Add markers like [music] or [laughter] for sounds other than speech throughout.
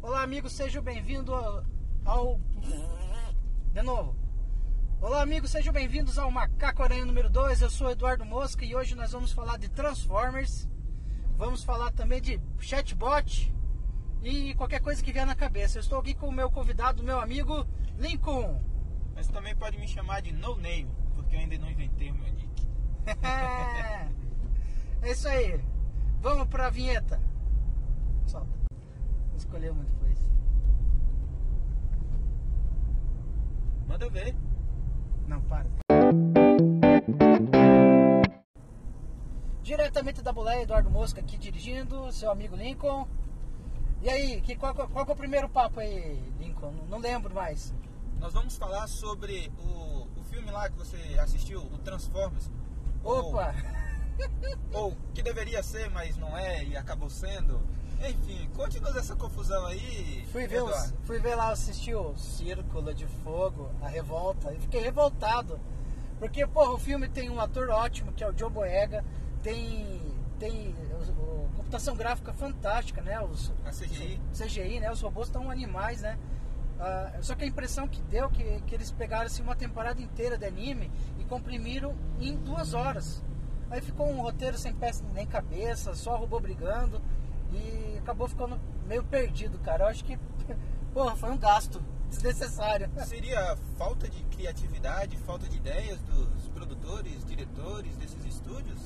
Olá, amigos, sejam bem-vindos ao, ao. De novo. Olá, amigos, sejam bem-vindos ao Macaco Aranha número 2. Eu sou Eduardo Mosca e hoje nós vamos falar de Transformers. Vamos falar também de chatbot e qualquer coisa que vier na cabeça. Eu estou aqui com o meu convidado, meu amigo Lincoln. Mas também pode me chamar de No Name, porque eu ainda não inventei o meu nick. [laughs] é isso aí. Vamos para a vinheta. Solta. Escolheu muito depois. Manda ver. Não, para. Diretamente da boleia, Eduardo Mosca aqui dirigindo, seu amigo Lincoln. E aí, que, qual, qual, qual é o primeiro papo aí, Lincoln? Não, lembro mais. Nós vamos falar sobre o, o filme lá que você assistiu, o Transformers. Opa! Ou, ou que deveria ser, mas não é e acabou sendo. Enfim, conte-nos essa confusão aí. Fui ver, os, fui ver lá, assistir o Círculo de Fogo, a revolta, e fiquei revoltado. Porque, porra, o filme tem um ator ótimo, que é o Joe Boyega, tem, tem o, o, computação gráfica fantástica, né? Os, a CGI. CGI, né? Os robôs estão animais, né? Uh, só que a impressão que deu que, que eles pegaram assim, uma temporada inteira de anime e comprimiram em duas horas. Aí ficou um roteiro sem pé nem cabeça, só robô brigando e acabou ficando meio perdido, cara. Eu acho que, [laughs] porra, foi um gasto [laughs] desnecessário. Seria falta de criatividade, falta de ideias dos produtores, diretores desses estúdios?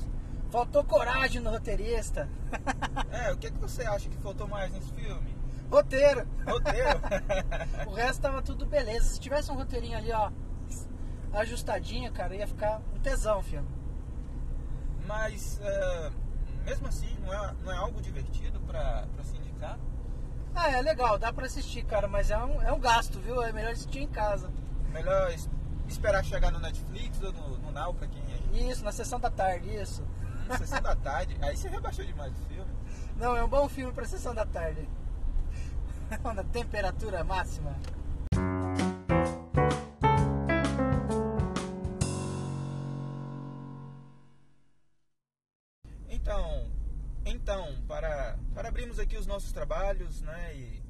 Faltou coragem no roteirista. [laughs] É, o que, que você acha que faltou mais nesse filme? Roteiro. Roteiro? o resto tava tudo beleza. Se tivesse um roteirinho ali, ó, ajustadinho, cara, ia ficar um tesão o filme. Mas, uh, mesmo assim, não é, não é algo divertido pra, pra se indicar? Ah, é legal, dá pra assistir, cara, mas é um, é um gasto, viu? É melhor assistir em casa. Melhor es esperar chegar no Netflix ou no, no Now pra quem é. Isso, na sessão da tarde, isso. Na sessão da tarde? Aí você rebaixou demais o filme. Não, é um bom filme pra sessão da tarde. [laughs] Na temperatura máxima. Então para, para abrirmos aqui os nossos trabalhos né, e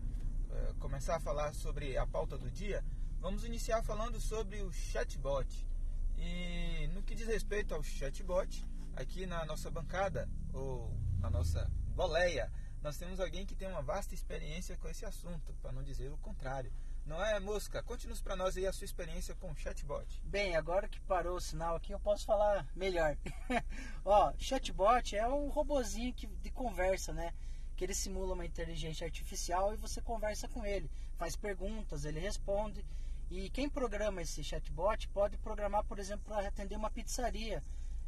uh, começar a falar sobre a pauta do dia, vamos iniciar falando sobre o chatbot. E no que diz respeito ao chatbot, aqui na nossa bancada, ou na nossa boleia, nós temos alguém que tem uma vasta experiência com esse assunto, para não dizer o contrário. Não é, Mosca? Conte-nos para nós aí a sua experiência com o chatbot. Bem, agora que parou o sinal aqui, eu posso falar melhor. [laughs] Ó, chatbot é um robozinho que, de conversa, né? Que ele simula uma inteligência artificial e você conversa com ele, faz perguntas, ele responde. E quem programa esse chatbot pode programar, por exemplo, para atender uma pizzaria.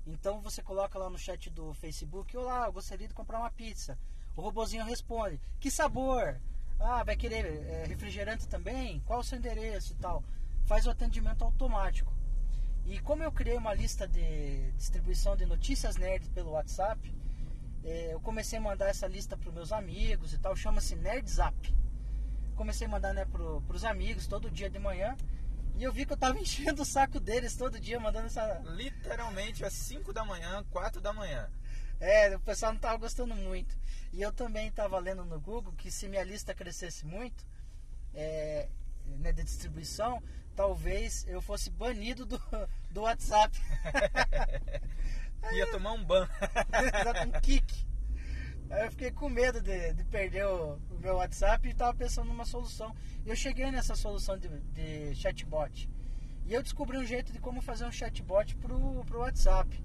Então você coloca lá no chat do Facebook, olá, eu gostaria de comprar uma pizza. O robozinho responde, que sabor? Ah, vai querer é, refrigerante também? Qual o seu endereço e tal? Faz o atendimento automático. E como eu criei uma lista de distribuição de notícias nerds pelo WhatsApp, é, eu comecei a mandar essa lista para os meus amigos e tal, chama-se Nerdzap. Comecei a mandar né, para os amigos todo dia de manhã. E eu vi que eu tava [laughs] enchendo o saco deles todo dia, mandando essa. Literalmente às 5 da manhã, 4 da manhã. É, o pessoal não tava gostando muito. E eu também estava lendo no Google que se minha lista crescesse muito, é, né, de distribuição, talvez eu fosse banido do, do WhatsApp. [laughs] Ia tomar um ban. um kick. Aí eu fiquei com medo de, de perder o, o, meu WhatsApp e estava pensando numa solução. Eu cheguei nessa solução de, de, chatbot. E eu descobri um jeito de como fazer um chatbot pro, pro WhatsApp.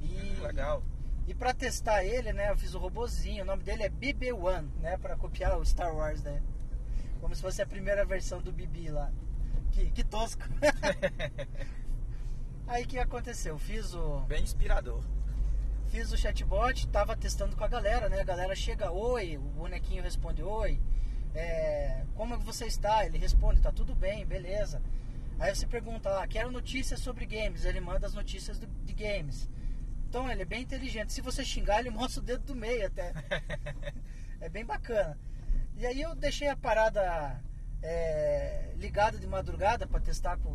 E, Legal. E para testar ele, né, eu fiz o robozinho. O nome dele é BB-1, né, para copiar o Star Wars, né? Como se fosse a primeira versão do BB lá. Que, que tosco. [laughs] Aí o que aconteceu? Fiz o. Bem inspirador. Fiz o chatbot, tava testando com a galera, né? A galera chega, oi, o bonequinho responde oi. É, como é você está? Ele responde, tá tudo bem, beleza. Aí você pergunta lá, quero notícias sobre games. Ele manda as notícias do, de games. Então ele é bem inteligente. Se você xingar, ele mostra o dedo do meio até. [laughs] é bem bacana. E aí eu deixei a parada é, ligada de madrugada para testar com,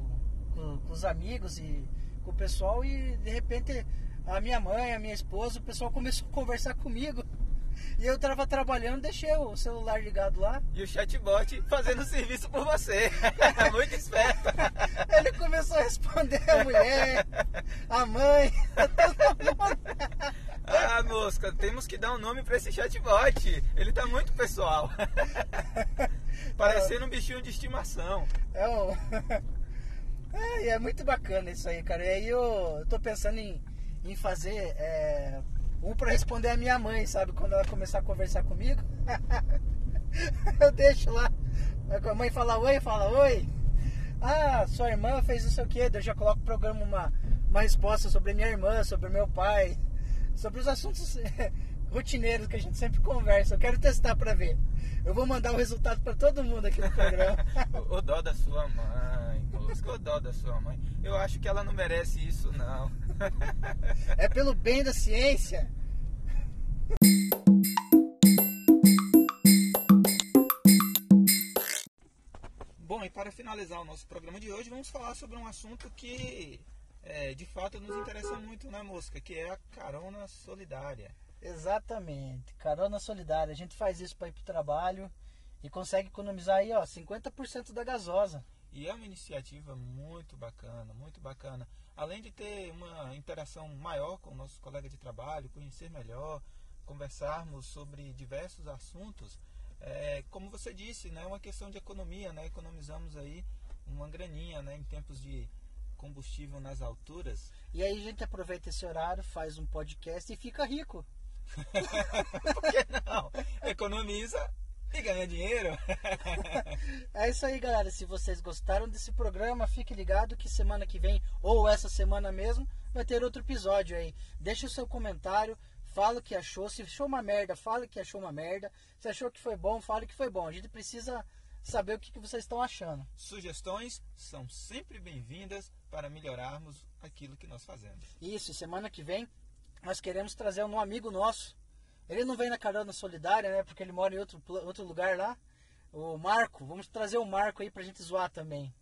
com, com, os amigos e com o pessoal e de repente a minha mãe, a minha esposa, o pessoal começou a conversar comigo. [laughs] E eu tava trabalhando, deixei o celular ligado lá. E o chatbot fazendo serviço por você. [laughs] Muito esperto. Ele começou a responder a mulher, a mãe. Temos que dar um nome pra esse chatbot. Ele tá muito pessoal. [laughs] Parecendo um bichinho de estimação. É um. [laughs] É, é muito bacana isso aí, cara. E aí eu, tô pensando em, em fazer é, um pra responder a minha mãe, sabe? Quando ela começar a conversar comigo. [laughs] eu deixo lá. A mãe fala oi, fala oi. Ah, sua irmã fez isso aqui. Eu já coloco o programa uma, uma resposta sobre minha irmã, sobre meu pai, sobre os assuntos [laughs] rotineiros que a gente sempre conversa. Eu quero testar pra ver. Eu vou mandar o resultado pra todo mundo aqui no programa. [laughs] o, dó da sua mãe. O dó da sua mãe. Eu acho que ela não merece isso, não. [laughs] é pelo bem da ciência. Bom, e para finalizar o nosso programa de hoje, vamos falar sobre um assunto que é, de fato nos interessa muito, né, Mosca? Que é a carona solidária. Exatamente, carona solidária. A gente faz isso para ir para o trabalho e consegue economizar aí, ó, 50% da gasosa. E é uma iniciativa muito bacana, muito bacana. Além de ter uma interação maior com nossos colegas de trabalho, conhecer melhor, conversarmos sobre diversos assuntos, é, como você disse, né, uma questão de economia, né, economizamos aí uma graninha, né, em tempos de combustível nas alturas. E aí a gente aproveita esse horário, faz um podcast e fica rico. [laughs] Por que não? Economiza e ganha dinheiro. [laughs] é isso aí, galera. Se vocês gostaram desse programa, fique ligado que semana que vem, ou essa semana mesmo, vai ter outro episódio aí. Deixa o seu comentário, fala o que achou. Se achou uma merda, fala que achou uma merda. Se achou que foi bom, fala que foi bom. A gente precisa saber o que, que vocês estão achando. Sugestões são sempre bem-vindas para melhorarmos aquilo que nós fazemos. Isso, semana que vem nós queremos trazer um amigo nosso. Ele não vem na carona solidária, né? Porque ele mora em outro, outro lugar lá. O Marco, vamos trazer o Marco aí pra gente zoar também.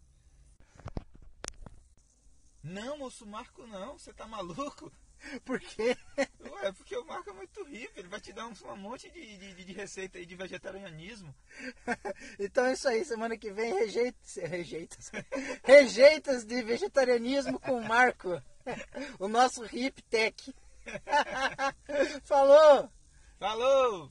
Não, moço, Marco não, você tá maluco? [laughs] Por quê? Ué, porque o Marco é muito rico, ele vai te dar um, um monte de, de, de, receita aí de vegetarianismo. [laughs] então é isso aí, semana que vem rejeitas, rejeitas, [laughs] rejeitas de vegetarianismo com o Marco, [laughs] o nosso hip tech. [laughs] Falou! Falou!